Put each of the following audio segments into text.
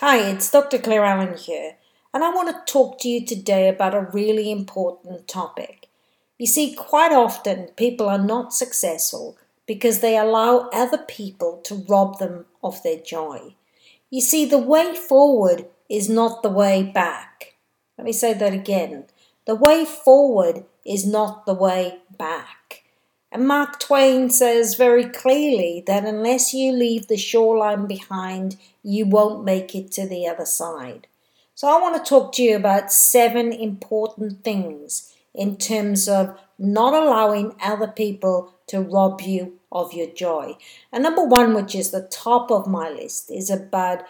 Hi, it's Dr. Clare Allen here, and I want to talk to you today about a really important topic. You see, quite often people are not successful because they allow other people to rob them of their joy. You see, the way forward is not the way back. Let me say that again. The way forward is not the way back. And Mark Twain says very clearly that unless you leave the shoreline behind, you won't make it to the other side. So I want to talk to you about seven important things in terms of not allowing other people to rob you of your joy. And number one, which is the top of my list, is about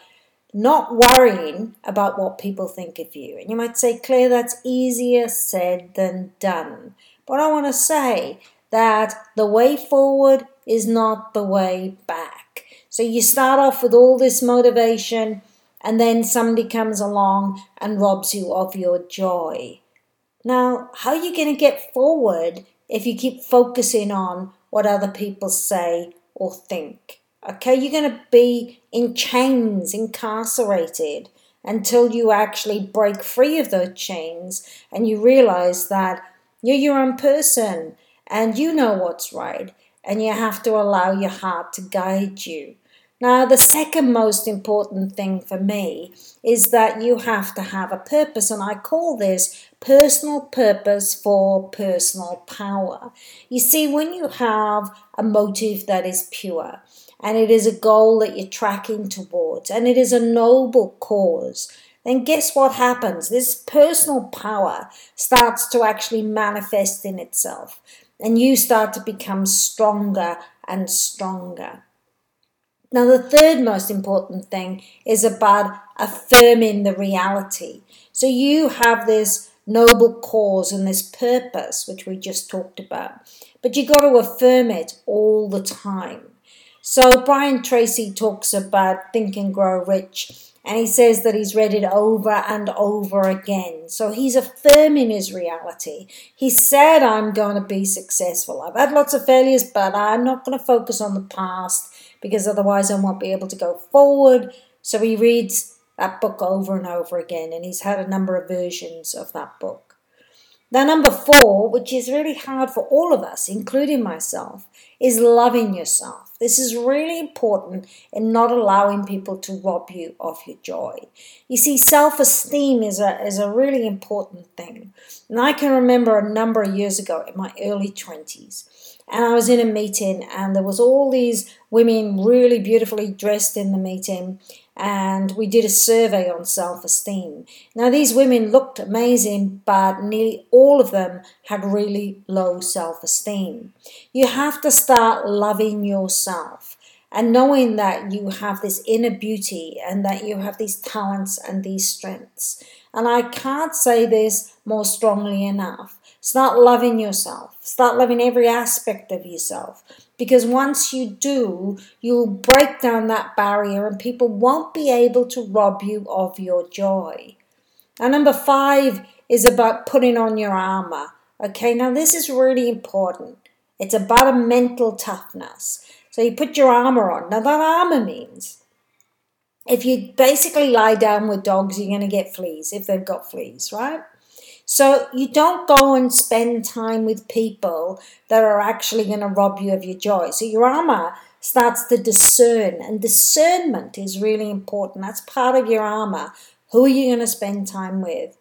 not worrying about what people think of you. And you might say, Clare, that's easier said than done. But I want to say that the way forward is not the way back. So you start off with all this motivation, and then somebody comes along and robs you of your joy. Now, how are you going to get forward if you keep focusing on what other people say or think? Okay, you're going to be in chains, incarcerated until you actually break free of those chains and you realize that you're your own person and you know what's right, and you have to allow your heart to guide you. Now, the second most important thing for me is that you have to have a purpose, and I call this personal purpose for personal power. You see, when you have a motive that is pure, and it is a goal that you're tracking towards, and it is a noble cause, then guess what happens? This personal power starts to actually manifest in itself and you start to become stronger and stronger. Now, the third most important thing is about affirming the reality. So, you have this noble cause and this purpose, which we just talked about, but you've got to affirm it all the time. So, Brian Tracy talks about Think and Grow Rich and he says that he's read it over and over again. So he's affirming his reality. He said, I'm going to be successful. I've had lots of failures, but I'm not going to focus on the past because otherwise I won't be able to go forward. So he reads that book over and over again, and he's had a number of versions of that book. Now, number four, which is really hard for all of us, including myself, is loving yourself. This is really important in not allowing people to rob you of your joy. You see, self esteem is a, is a really important thing. And I can remember a number of years ago in my early 20s, and I was in a meeting, and there was all these women really beautifully dressed in the meeting, and we did a survey on self esteem. Now, these women looked amazing, but nearly all of them had really low self esteem. You have to start loving yourself and knowing that you have this inner beauty and that you have these talents and these strengths. And I can't say this more strongly enough. Start loving yourself, start loving every aspect of yourself because once you do, you'll break down that barrier and people won't be able to rob you of your joy. Now, number five is about putting on your armor. Okay, now this is really important. It's about a mental toughness. So you put your armor on. Now, that armor means if you basically lie down with dogs, you're going to get fleas if they've got fleas, right? So you don't go and spend time with people that are actually going to rob you of your joy. So your armor starts to discern, and discernment is really important. That's part of your armor. Who are you going to spend time with?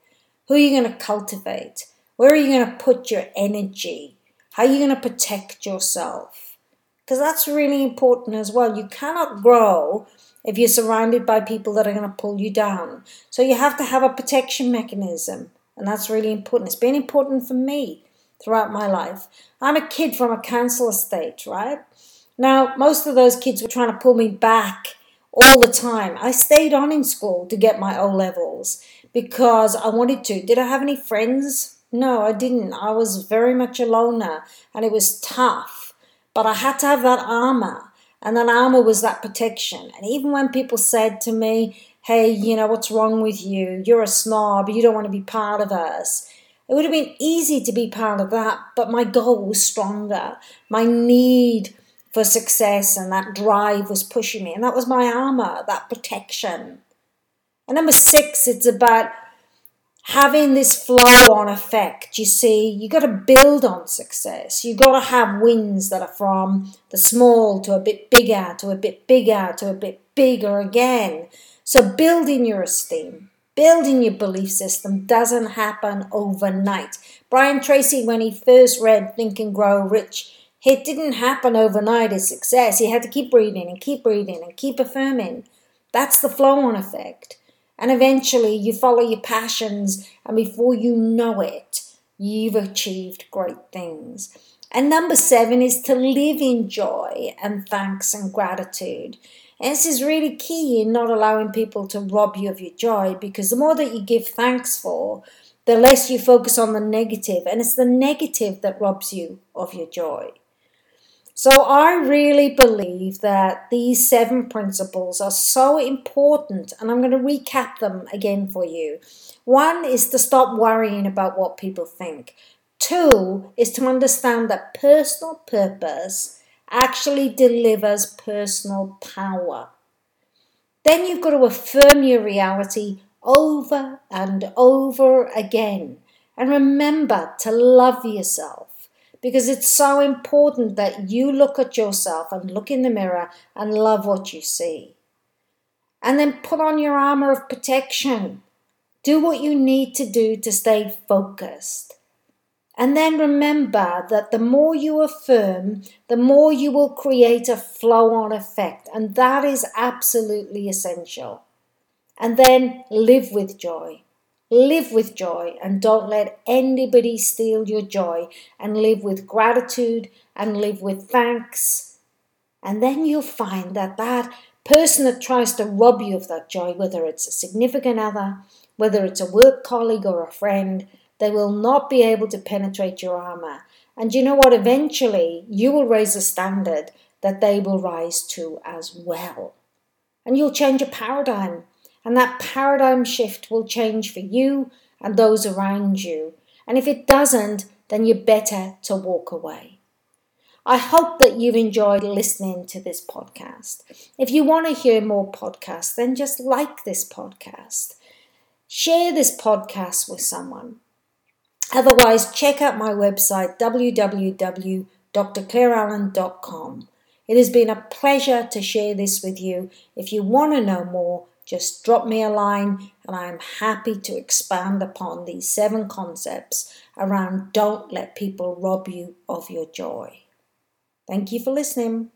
Who are you going to cultivate? Where are you going to put your energy? How are you going to protect yourself? Because that's really important as well. You cannot grow if you're surrounded by people that are going to pull you down. So you have to have a protection mechanism. And that's really important. It's been important for me throughout my life. I'm a kid from a council estate, right? Now, most of those kids were trying to pull me back all the time. I stayed on in school to get my O levels because I wanted to. Did I have any friends? No, I didn't. I was very much a loner and it was tough. But I had to have that armor, and that armor was that protection. And even when people said to me, hey, you know, what's wrong with you? You're a snob. You don't want to be part of us. It would have been easy to be part of that, but my goal was stronger. My need for success and that drive was pushing me. And that was my armor, that protection. And number six, it's about having this flow on effect. You see, you got to build on success. You got to have wins that are from the small to a bit bigger, to a bit bigger, to a bit bigger again. So building your esteem, building your belief system doesn't happen overnight. Brian Tracy, when he first read Think and Grow Rich, it didn't happen overnight as success. He had to keep reading and keep reading and keep affirming. That's the flow on effect. And eventually you follow your passions, and before you know it, you've achieved great things. And number seven is to live in joy and thanks and gratitude. And this is really key in not allowing people to rob you of your joy because the more that you give thanks for, the less you focus on the negative, and it's the negative that robs you of your joy. So I really believe that these seven principles are so important, and I'm going to recap them again for you. One is to stop worrying about what people think. Two is to understand that personal purpose actually delivers personal power. Then you've got to affirm your reality over and over again. And remember to love yourself because it's so important that you look at yourself and look in the mirror and love what you see. And then put on your armor of protection. Do what you need to do to stay focused. And then remember that the more you affirm, the more you will create a flow on effect. And that is absolutely essential. And then live with joy. Live with joy and don't let anybody steal your joy and live with gratitude and live with thanks. And then you'll find that that person that tries to rob you of that joy, whether it's a significant other, whether it's a work colleague or a friend, they will not be able to penetrate your armor. And you know what? Eventually, you will raise a standard that they will rise to as well. And you'll change a paradigm and that paradigm shift will change for you and those around you. And if it doesn't, then you're better to walk away. I hope that you've enjoyed listening to this podcast. If you want to hear more podcasts, then just like this podcast. Share this podcast with someone. Otherwise, check out my website www.drclareallen.com. It has been a pleasure to share this with you. If you want to know more, just drop me a line and I'm happy to expand upon these seven concepts around don't let people rob you of your joy. Thank you for listening.